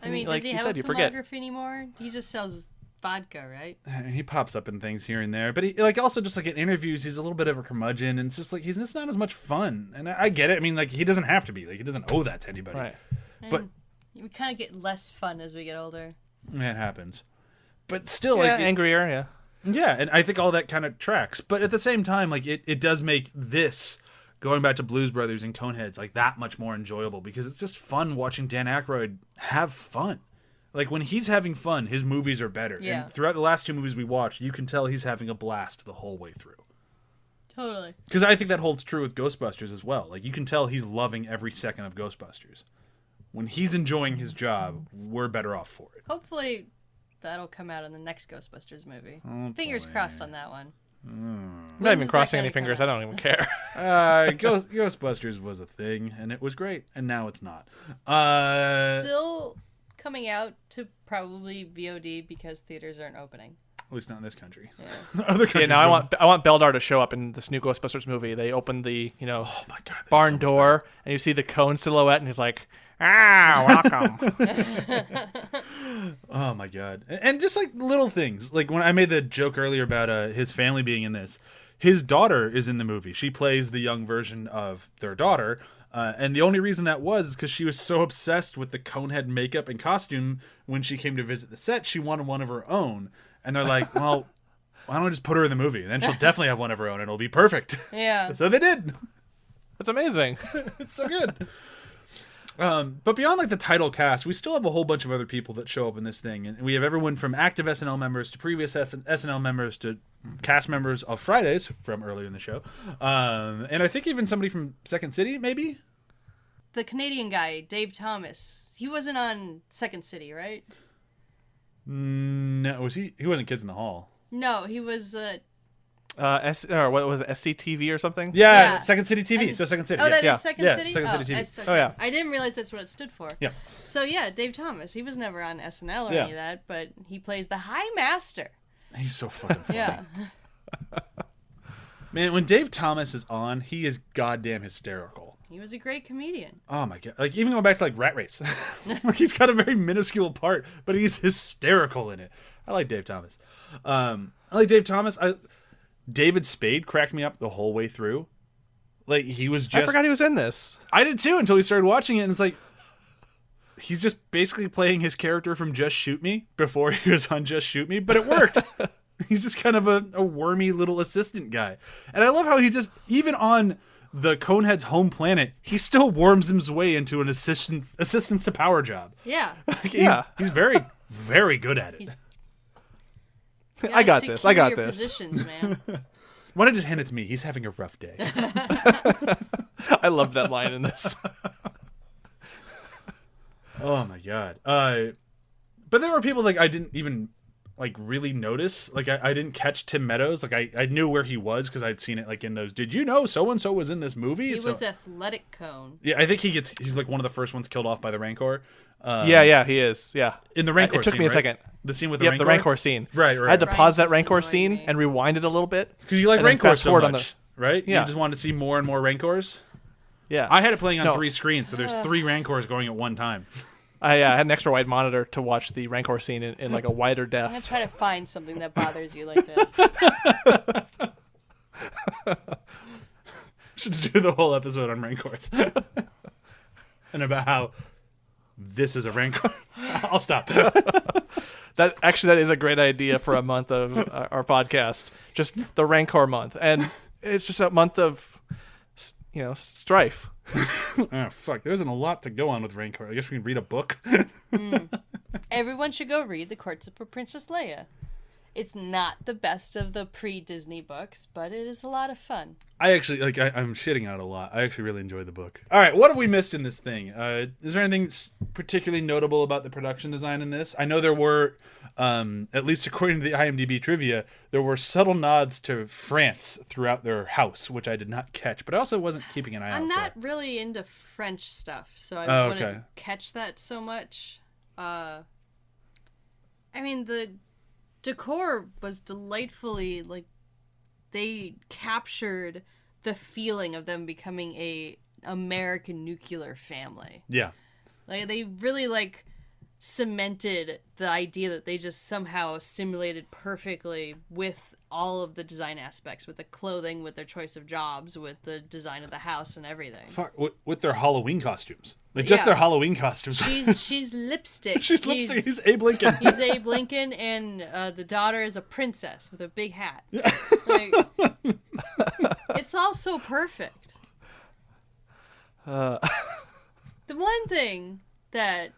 I mean, like does he you have said, a you forget. filmography anymore? He just sells vodka, right? he pops up in things here and there, but he like also just like in interviews, he's a little bit of a curmudgeon, and it's just like he's just not as much fun. And I, I get it. I mean, like he doesn't have to be. Like he doesn't owe that to anybody. Right. But We kind of get less fun as we get older. it happens. But still, Yeah, like angrier, yeah. Yeah, and I think all that kind of tracks. But at the same time, like it, it does make this going back to Blues Brothers and Coneheads like that much more enjoyable because it's just fun watching Dan Aykroyd have fun. Like when he's having fun, his movies are better. Yeah. And throughout the last two movies we watched, you can tell he's having a blast the whole way through. Totally. Because I think that holds true with Ghostbusters as well. Like you can tell he's loving every second of Ghostbusters. When he's enjoying his job, we're better off for it. Hopefully, that'll come out in the next Ghostbusters movie. Oh, Fingers crossed on that one. I'm not even crossing any fingers. I don't even care. Uh, Ghost, Ghostbusters was a thing, and it was great, and now it's not. Uh, Still coming out to probably VOD because theaters aren't opening. at least not in this country. Yeah. Other countries. yeah, now I want I want Beldar to show up in this new Ghostbusters movie. They open the, you know, Oh my god. barn so much door and you see the cone silhouette and he's like, "Ah, welcome." Oh my god. And- And just like little things, like when I made the joke earlier about uh, his family being in this, his daughter is in the movie. She plays the young version of their daughter. Uh, and the only reason that was is because she was so obsessed with the conehead makeup and costume when she came to visit the set, she wanted one of her own. And they're like, well, why don't we just put her in the movie? Then she'll definitely have one of her own and it'll be perfect. Yeah. so they did. That's amazing. it's so good. Um, but beyond like the title cast, we still have a whole bunch of other people that show up in this thing, and we have everyone from active SNL members to previous F- SNL members to cast members of Fridays from earlier in the show, um, and I think even somebody from Second City, maybe. The Canadian guy, Dave Thomas, he wasn't on Second City, right? No, was he? He wasn't Kids in the Hall. No, he was. Uh, Uh, S- or what was it, SCTV or something? Yeah, Yeah. Second City TV. And- so Second City. oh, yeah. that is yeah. Second Yeah, City. Second oh, City TV. I Oh, yeah. I didn't realize that's what it stood for. Yeah. So yeah, Dave Thomas. He was never on SNL or Yeah. any of that, but he plays the High Master. He's so fucking funny. Yeah. Man, when Dave Thomas is on, he is goddamn hysterical. He was a great comedian. Oh my god! Like even going back to like Rat Race, like he's got a very minuscule part, but he's hysterical in it. I like Dave Thomas. Um, I like Dave Thomas. I David Spade cracked me up the whole way through. Like he was just I forgot he was in this. I did too until we started watching it, and it's like he's just basically playing his character from Just Shoot Me before he was on Just Shoot Me, but it worked. He's just kind of a, a wormy little assistant guy. And I love how he just even on the Conehead's home planet, he still worms his way into an assistant assistance to power job. Yeah. He's, Yeah. he's very very good at it. He's- I got gotta this. I got your this. Positions, man. Why don't you just hand it to me? He's having a rough day. I love that line in this. Oh my god. Uh, but there were people like I didn't even like really notice. Like I, I didn't catch Tim Meadows. Like I, I knew where he was because I'd seen it like in those. Did you know so and so was in this movie? He So- was athletic cone. yeah, I think he gets. He's like one of the first ones killed off by the Rancor. Uh, yeah, yeah, he is. Yeah. in the Rancor. It took scene, me a right? second. The scene with the Yep, Rancor. the Rancor scene. Right, right. I had to Ryan's pause that just Rancor scene me. and rewind it a little bit. because you like and then Rancor so forward on much, the- right? Yeah. You just wanted to see more and more Rancors. Yeah. I had it playing on No. three screens, so there's three Rancors going at one time. I uh, had an extra wide monitor to watch the Rancor scene in, in like a wider depth. I'm gonna try to find something that bothers you like that. Should just do the whole episode on Rancors. and about how this is a Rancor. I'll stop. That actually that is a great idea for a month of uh, our podcast. Just the Rancor month, and it's just a month of you know strife. Oh, fuck. There isn't a lot to go on with Rancor. I guess we can read a book. Hmm. Everyone should go read The Courtship of Princess Leia. It's not the best of the pre-Disney books, but it is a lot of fun. I actually, like, I, I'm shitting out a lot. I actually really enjoy the book. All right, what have we missed in this thing? Uh, is there anything particularly notable about the production design in this? I know there were, um, at least according to the IMDb trivia, there were subtle nods to France throughout their house, which I did not catch, but I also wasn't keeping an eye on. I'm not really into French stuff, so I Oh, wouldn't okay. catch that so much. Uh, I mean, the decor was delightfully like they captured the feeling of them becoming a American nuclear family. Yeah. Like they really like cemented the idea that they just somehow simulated perfectly with all of the design aspects, with the clothing, with their choice of jobs, with the design of the house and everything. Fuck, with, with their Halloween costumes. Like, just Yeah. their Halloween costumes. She's she's lipstick. She's he's, lipstick. He's Abe Lincoln. he's Abe Lincoln, and uh, the daughter is a princess with a big hat. Like, it's all so perfect. Uh, The one thing that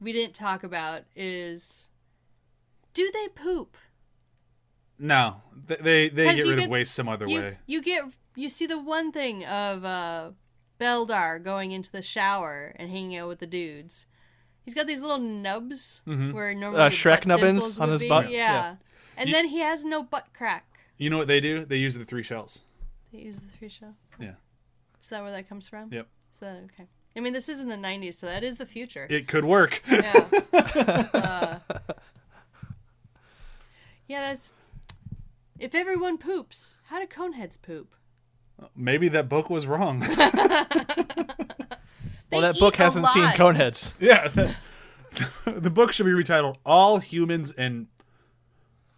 we didn't talk about is, do they poop? No, they they, they 'Cause get you rid of waste some other You way. you get you see the one thing of uh, Beldar going into the shower and hanging out with the dudes. He's got these little nubs where normally Uh, Shrek butt nubbins on would his be. butt? Yeah. Yeah. And You- then he has no butt crack. You know what they do? They use the three shells. They use the three shell. Yeah. Is that where that comes from? Yep. Is that okay? I mean, this is in the '90s, so that is the future. It could work. Yeah. uh, yeah, that's. If everyone poops, how do coneheads poop? Maybe that book was wrong. well, that book hasn't seen. Coneheads. yeah. The, the book should be retitled All Humans and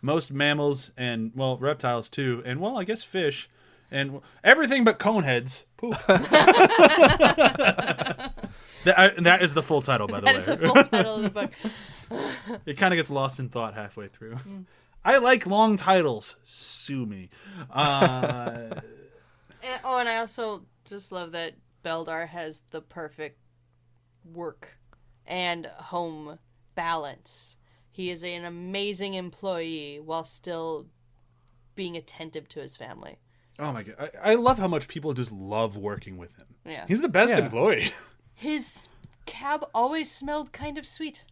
Most Mammals and, well, reptiles too. And, well, I guess fish. And everything but coneheads poop. that, I, that is the full title, by the That way. is the full title of the book. It kind of gets lost in thought halfway through. Mm. I like long titles. Sue me. Uh, And, oh, and I also just love that Beldar has the perfect work and home balance. He is an amazing employee while still being attentive to his family. oh my god, I, I love how much people just love working with him. Yeah. He's the best Yeah. employee. His cab always smelled kind of sweet.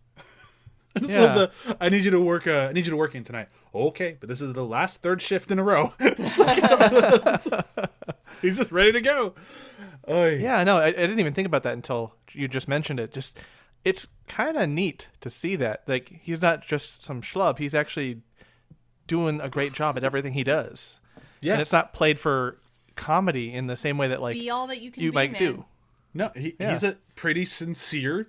I just Yeah. love the. I need you to work. Uh, I need you to work in tonight. Okay, but this is the last third shift in a row. It's like- he's just ready to go. Oh Yeah, no, I, I didn't even think about that until you just mentioned it. Just, it's kind of neat to see that. Like, he's not just some schlub. He's actually doing a great job at everything he does. yeah. And it's not played for comedy in the same way that like Be all that you can you be, might man. do. no, he, Yeah. he's a pretty sincere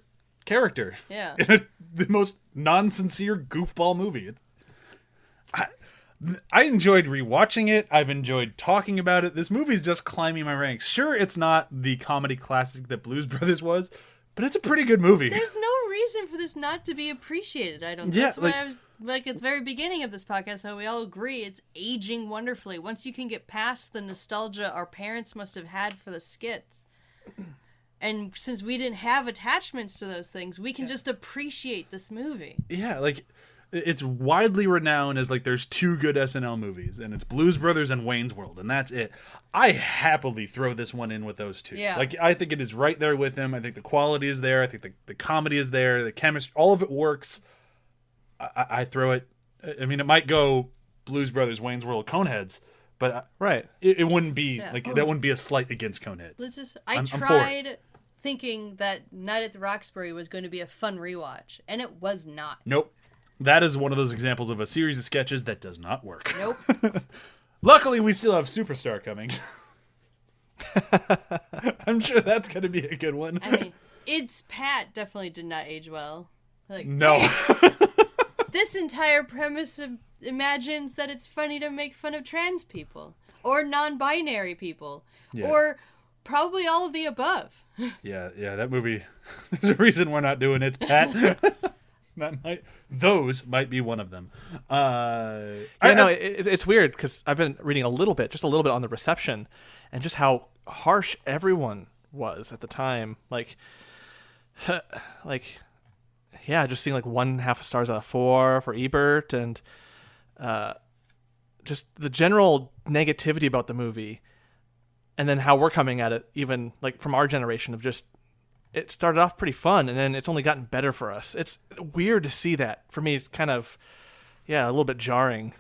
character. Yeah. in a, the most non-sincere goofball movie. I, I enjoyed rewatching it. I've enjoyed talking about it. This movie's just climbing my ranks. Sure, it's not the comedy classic that Blues Brothers was, but it's a pretty good movie. There's no reason for this not to be appreciated. I don't. Yeah, That's why like- I was like at the very beginning of this podcast. How we all agree it's aging wonderfully. Once you can get past the nostalgia our parents must have had for the skits, and since we didn't have attachments to those things, we can just appreciate this movie. yeah, like it's widely renowned as like there's two good SNL movies, and it's Blues Brothers and Wayne's World, and that's it. I happily throw this one in with those two. Yeah. Like I think it is right there with them. I think the quality is there. I think the, the comedy is there. The chemistry, all of it works. I, I, I throw it. I mean, it might go Blues Brothers, Wayne's World, Coneheads, but I- Right. it, it wouldn't be Yeah. like oh. that. Wouldn't be a slight against Coneheads. Let's just. I I'm- I'm tried thinking that Night at the Roxbury was going to be a fun rewatch, and it was not. Nope. That is one of those examples of a series of sketches that does not work. Nope. Luckily, we still have Superstar coming. I'm sure that's going to be a good one. I mean, it's Pat definitely did not age well. Like No. this entire premise im- imagines that it's funny to make fun of trans people or non-binary people Yeah. or probably all of the above. Yeah, yeah, that movie. There's a reason we're not doing it, Pat. that might, those might be one of them. Uh, Yeah, I no, I- it, it's- it's weird because I've been reading a little bit, just a little bit on the reception, and just how harsh everyone was at the time. Like, like, yeah, just seeing like one half a stars out of four for Ebert, and uh, just the general negativity about the movie, and then how we're coming at it, even like from our generation of just. It started off pretty fun, and then it's only gotten better for us. It's weird to see that. For me, it's kind of, yeah, a little bit jarring.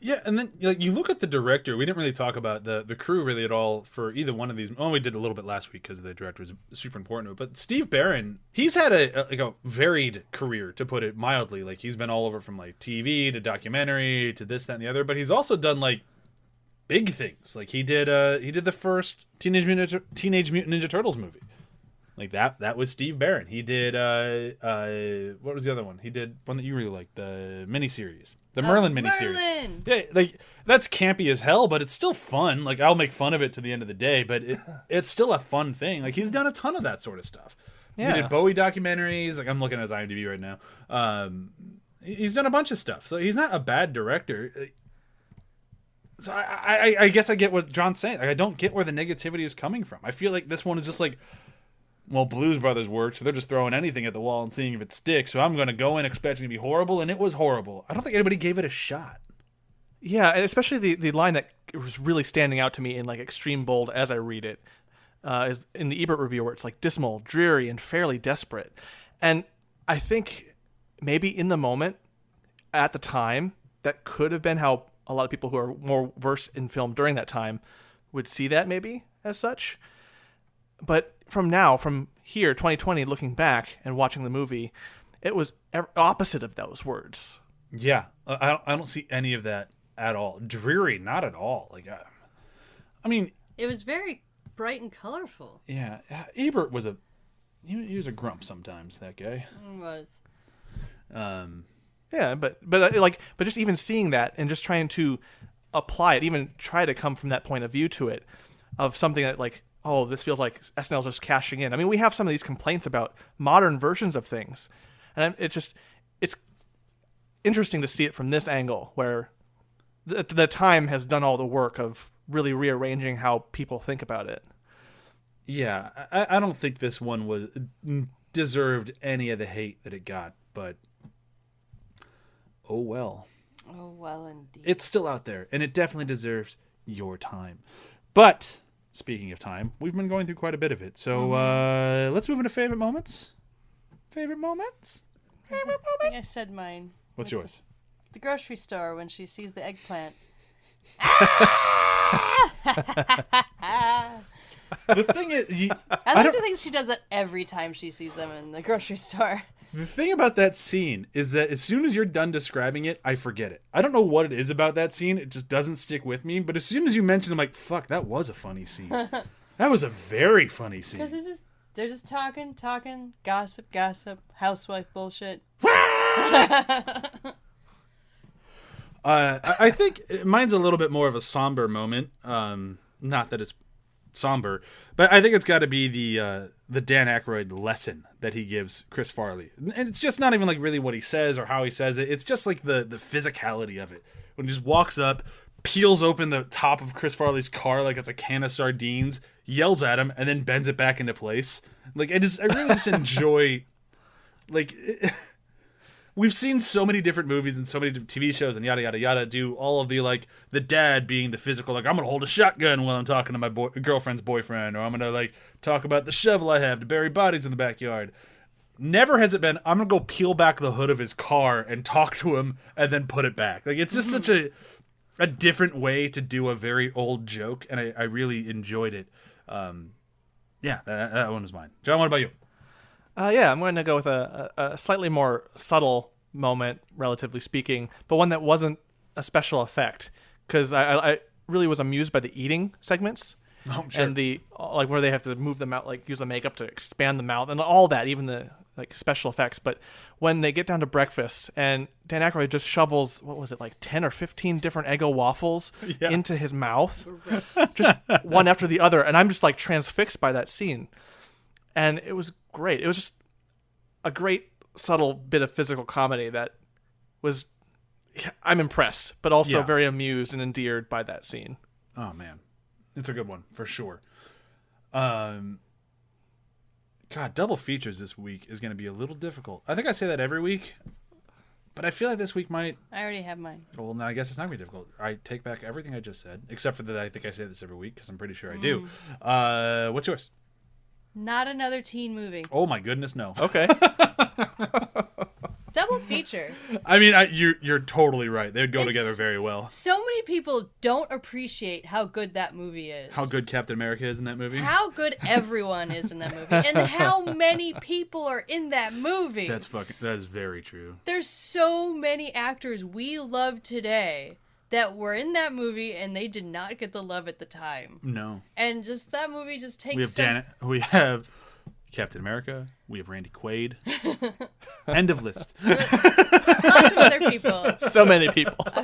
Yeah, and then like you look at the director. We didn't really talk about the the crew really at all for either one of these. Oh, we did a little bit last week because the director was super important. But Steve Barron, he's had a, a like a varied career to put it mildly. Like he's been all over from like TV to documentary to this, that, and the other. But he's also done like big things. Like he did uh he did the first Teenage Mutant Teenage Mutant Ninja Turtles movie. Like that that was Steve Barron. He did uh uh what was the other one? He did one that you really liked, the miniseries. The Merlin miniseries. Merlin! Yeah, like that's campy as hell, but it's still fun. Like I'll make fun of it to the end of the day, but it, it's still a fun thing. Like he's done a ton of that sort of stuff. Yeah. He did Bowie documentaries. Like I'm looking at his IMDb right now. Um, he's done a bunch of stuff, so he's not a bad director. So I, I, I guess I get what John's saying. Like I don't get where the negativity is coming from. I feel like this one is just like, well, Blues Brothers worked, so they're just throwing anything at the wall and seeing if it sticks. So I'm going to go in expecting to be horrible, and it was horrible. I don't think anybody gave it a shot. Yeah, and especially the the line that was really standing out to me in like extreme bold as I read it uh, is in the Ebert review where it's like dismal, dreary, and fairly desperate. And I think maybe in the moment, at the time, that could have been how a lot of people who are more versed in film during that time would see that maybe as such. But from now, from here, 2020, looking back and watching the movie, it was opposite of those words. Yeah, I I don't, see any of that at all. Dreary, not at all. Like, uh, I mean, It was very bright and colorful. yeah, uh, Ebert was a he, he was a grump sometimes. That guy. It was. Um, Yeah, but but uh, like but just even seeing that and just trying to apply it, even try to come from that point of view to it, of something that like oh this feels like SNL's just cashing in. I mean we have some of these complaints about modern versions of things, and it just it's interesting to see it from this angle where the, the time has done all the work of really rearranging how people think about it. yeah, I, I don't think this one was deserved any of the hate that it got, but oh well. Oh well, indeed. it's still out there and it definitely deserves your time but speaking of time we've been going through quite a bit of it so uh let's move into favorite moments favorite moments favorite I moment think I said mine. what's yours The grocery store when she sees the eggplant. the thing is you, I like to think she does that every time she sees them in the grocery store. The thing about that scene is that as soon as you're done describing it i forget it. I don't know what it is about that scene. It just doesn't stick with me. But as soon as you mention it, i'm like fuck that was a funny scene. That was a very funny scene. Because it's just they're just talking, talking, gossip, gossip, housewife bullshit. Uh, I I think mine's a little bit more of a somber moment. Um, not that it's somber. But I think it's got to be the uh, the Dan Aykroyd lesson that he gives Chris Farley, and it's just not even like really what he says or how he says it. It's just like the the physicality of it when he just walks up, peels open the top of Chris Farley's car like it's a can of sardines, yells at him, and then bends it back into place. Like I just I really just enjoy like. we've seen so many different movies and so many TV shows and yada yada yada do all of the like the dad being the physical like I'm gonna hold a shotgun while I'm talking to my boy- girlfriend's boyfriend or I'm gonna like talk about the shovel I have to bury bodies in the backyard. Never has it been I'm gonna go peel back the hood of his car and talk to him and then put it back. Like it's just such a a different way to do a very old joke and I, I really enjoyed it. Um, yeah, that, that one was mine. John, what about you? Uh, yeah, I'm going to go with a, a, a slightly more subtle moment, relatively speaking, but one that wasn't a special effect because I, I, I really was amused by the eating segments. Oh, sure. And the like where they have to move them out, like use the makeup to expand the mouth and all that, even the like special effects. But when they get down to breakfast and Dan Aykroyd just shovels what was it like ten or fifteen different Eggo waffles Yeah. into his mouth, just one after the other, and I'm just like transfixed by that scene, and it was great. It was just a great subtle bit of physical comedy that was I'm impressed, but also Yeah. very amused and endeared by that scene. Oh man, it's a good one for sure. Um, God, double features this week is going to be a little difficult. I think I say that every week, but I feel like this week might. I already have mine. Well, now I guess it's not going to be difficult. I take back everything I just said, except for that I think I say this every week because I'm pretty sure I do. Uh, what's yours? Not another teen movie. Oh my goodness, no. Okay. Double feature. I mean, I, you're you're totally right. They'd go It's- together very well. So many people don't appreciate how good that movie is. How good Captain America is in that movie. How good everyone is in that movie, and how many people are in that movie. That's fucking. That is very true. There's so many actors we love today that were in that movie, and they did not get the love at the time. No, And just that movie just takes we have some Dan. We have Captain America. We have Randy Quaid. End of list. lots of other people. so many people.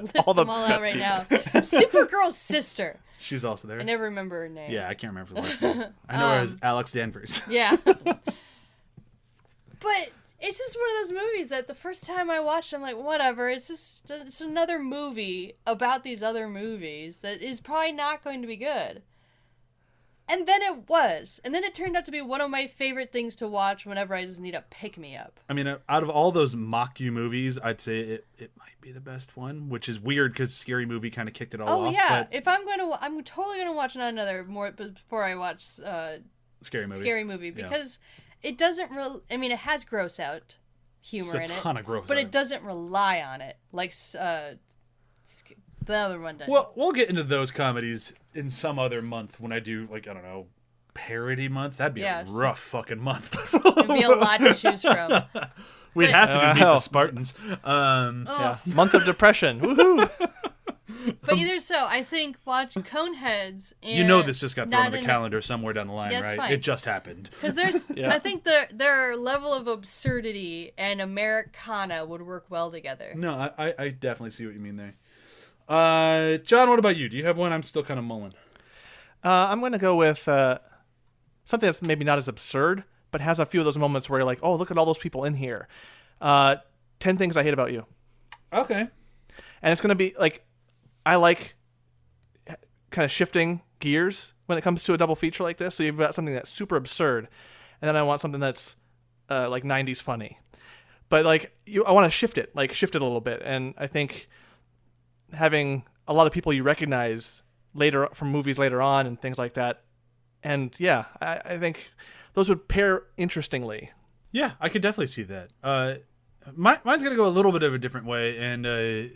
List All the all out best right now. Supergirl's sister. She's also there. I never remember her name. Yeah, I can't remember the last name. I know her Um, as Alex Danvers. Yeah. but it's just one of those movies that the first time I watched, I'm like, whatever. It's just it's another movie about these other movies that is probably not going to be good. And then it was, and then it turned out to be one of my favorite things to watch whenever I just need a pick me up. I mean, out of all those mock you movies, I'd say it, it might be the best one, which is weird because Scary Movie kind of kicked it all Oh off. yeah, But if I'm going to, I'm totally going to watch not another more before I watch uh, Scary Movie. Scary Movie Yeah. Because it doesn't. Re- I mean, it has gross out humor It's a in ton it, of gross but out. it doesn't rely on it like uh, the other one does. Well, we'll get into those comedies in some other month when I do, like, I don't know, parody month. That'd be Yes. a rough fucking month. It'd be a lot to choose from. We'd have to do Meet the Spartans. Um, Oh, Yeah. Month of depression. Woohoo! But either so, I think watch Coneheads. And you know this just got thrown not on the in- calendar somewhere down the line, That's right? fine. It just happened. Because there's, Yeah. I think their their level of absurdity and Americana would work well together. No, I, I, I definitely see what you mean there. Uh, John, what about you? Do you have one? I'm still kind of mulling. Uh, I'm going to go with uh, something that's maybe not as absurd, but has a few of those moments where you're like, oh, look at all those people in here. Uh, 10 Things I Hate About You. Okay. And it's going to be like, I like kind of shifting gears when it comes to a double feature like this. So you've got something that's super absurd, and then I want something that's uh, like 90s funny. But like, you, I want to shift it, like shift it a little bit. And I think having a lot of people you recognize later from movies later on and things like that. And yeah, I, I think those would pair interestingly. Yeah, I could definitely see that. Uh, my, mine's gonna go a little bit of a different way, and uh,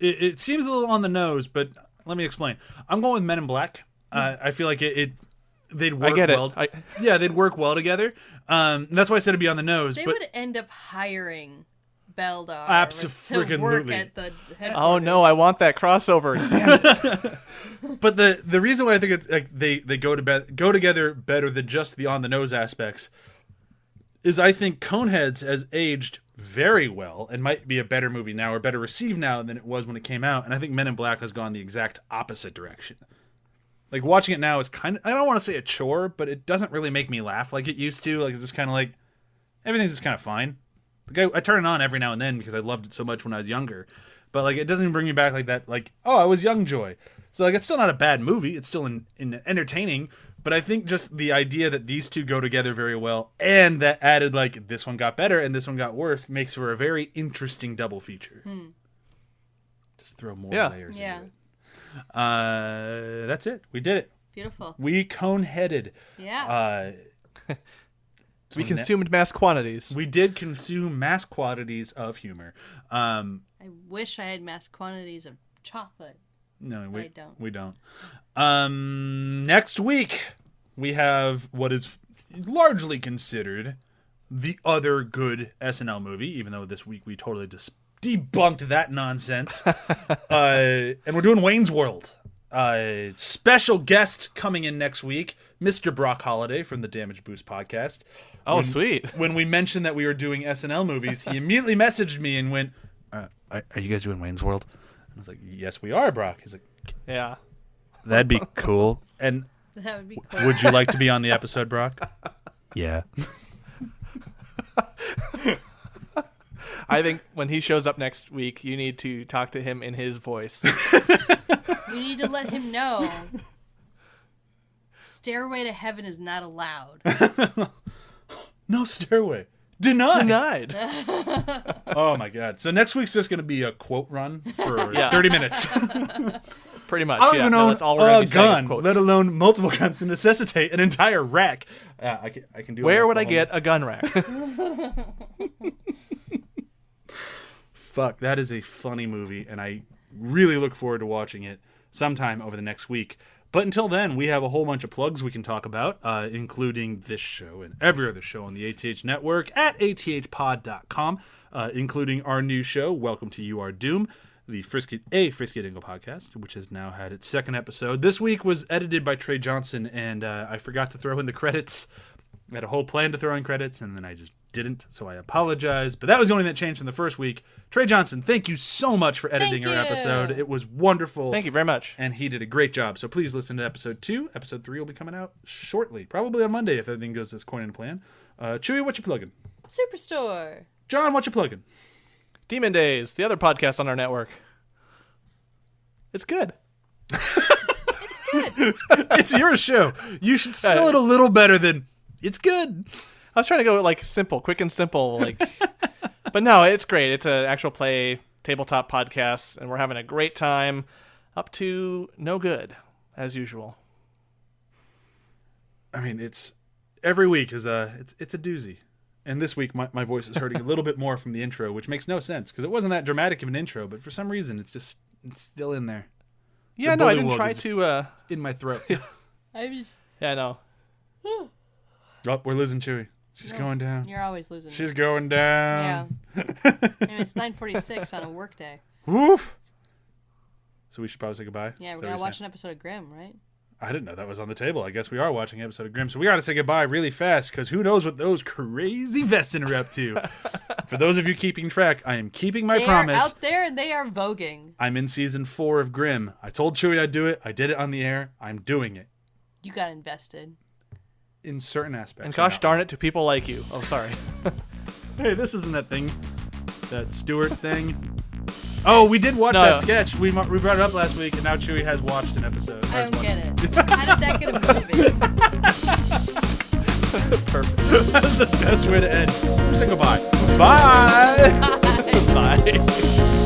it, it seems a little on the nose, but let me explain. I'm going with Men in Black. Uh, I feel like it, it they'd work I get it. well. I, yeah, they'd work well together. Um, that's why I said it'd be on the nose. They but would end up hiring Beldar to work at the oh no, I want that crossover. But the the reason why I think it's like they they go to be- go together better than just the on the nose aspects is I think Coneheads has aged very well and might be a better movie now or better received now than it was when it came out, and I think Men in Black has gone the exact opposite direction. Like watching it now is kind of I don't want to say a chore, but it doesn't really make me laugh like it used to. Like it's just kind of like everything's just kind of fine. Like I, I turn it on every now and then because I loved it so much when I was younger, but like it doesn't bring me back like that. Like oh, I was young Joy. So like it's still not a bad movie. It's still in, in entertaining. But I think just the idea that these two go together very well, and that added like this one got better and this one got worse, makes for a very interesting double feature. Just throw more Yeah. layers Yeah. into it. Uh, that's it. We did it. Beautiful. We cone headed. Yeah. Uh, We So consumed mass quantities. we did consume mass quantities of humor. Um, I wish I had mass quantities of chocolate. no, we I don't. We don't. Um, next week we have what is largely considered the other good SNL movie, even though this week we totally just debunked that nonsense. uh, and we're doing Wayne's World. Uh, special guest coming in next week, Mr. Brock Holiday from the Damage Boost podcast. Oh, When- sweet. When we mentioned that we were doing SNL movies, he immediately messaged me and went, uh, "Are are you guys doing Wayne's World?" And I was like, "Yes, we are, Brock." He's like, Yeah. "That'd be cool." And That would be cool. would you like to be on the episode, Brock? Yeah. I think when he shows up next week, you need to talk to him in his voice. You need to let him know. Stairway to heaven is not allowed. No stairway. Denied. Denied. Oh my god. So next week's just going to be a quote run for Yeah. 30 minutes. Pretty much. I don't yeah. even no, that's all a be saying is gun, let alone multiple guns to necessitate an entire rack. Uh, I can I can do. Where would I get a gun rack? Fuck, that is a funny movie, and I really look forward to watching it sometime over the next week. But until then, we have a whole bunch of plugs we can talk about, uh, including this show and every other show on the ATH network at athpod.com, uh, including our new show, Welcome to You Are Doom, the Frisky, a Frisky Dingo podcast, which has now had its second episode. This week was edited by Trey Johnson, and uh, I forgot to throw in the credits. I had a whole plan to throw in credits, and then I just didn't, so I apologize. But that was the only thing that changed from the first week. Trey Johnson, thank you so much for editing Thank our you. episode. It was wonderful. Thank you very much. And he did a great job. So please listen to episode two. Episode three will be coming out shortly, probably on Monday if everything goes as according to plan. Uh, Chewy, what you plugging? Superstore. John, what you plugging? Demon Days, the other podcast on our network. It's good. It's good. it's your show. You should sell it a little better than it's good. I was trying to go like simple, quick and simple, like. but no, it's great. It's an actual play tabletop podcast, and we're having a great time. Up to no good, as usual. I mean, it's every week is a it's it's a doozy. And this week, my, my voice is hurting a little bit more from the intro, which makes no sense because it wasn't that dramatic of an intro, but for some reason, it's just it's still in there Yeah, no, I didn't try to. uh in my throat. yeah, I just, Yeah, no. oh, we're losing Chewy. She's going down. you're always losing. She's going down. yeah. I mean, it's 9:46 on a work day. Woof. So we should probably say goodbye. Yeah, we're gonna watch you're an episode of Grimm, right? Saying? I didn't know that was on the table. I guess we are watching an episode of Grimm. So we got to say goodbye really fast because who knows what those crazy Wesen are up to. For those of you keeping track, I am keeping my they promise. are out there and they are voguing. I'm in season four of Grimm. I told Chewy I'd do it. I did it on the air. I'm doing it You got invested. in certain aspects. And gosh darn it, to people like you. Oh, sorry. Hey, this isn't that thing, that Stewart thing. Oh, we did watch No, that sketch. We mu- we brought it up last week, and now Chewy has watched an episode. I don't one. get it. How did that get a movie? Perfect. That's the best way to end. Say goodbye. Bye. Bye.